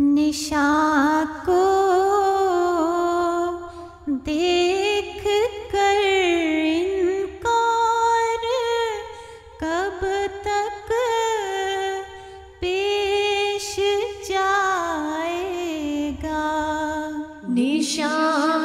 निशा को देख कर इनकार कब तक पेश जाएगा? निशा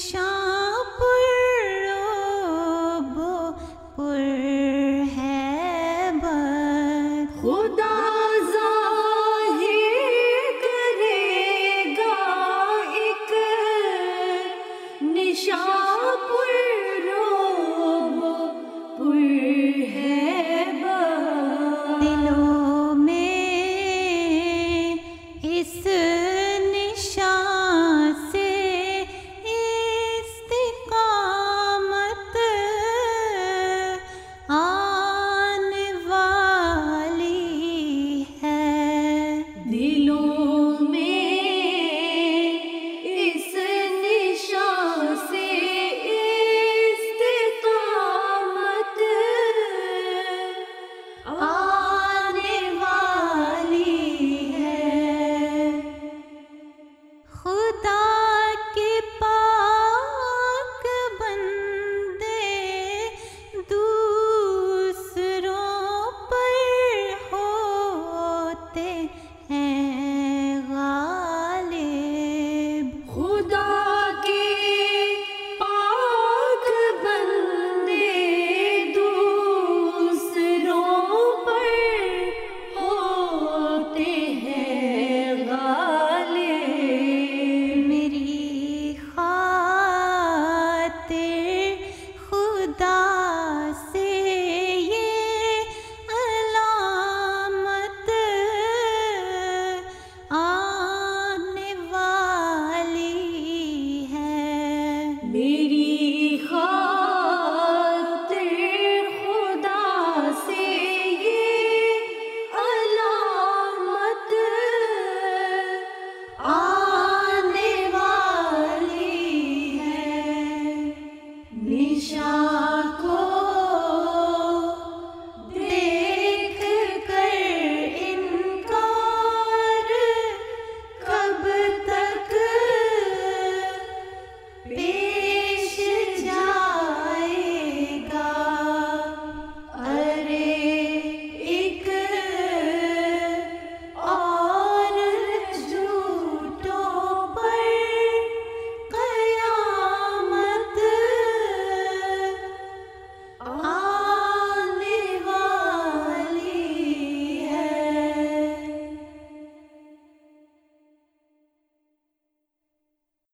Sean.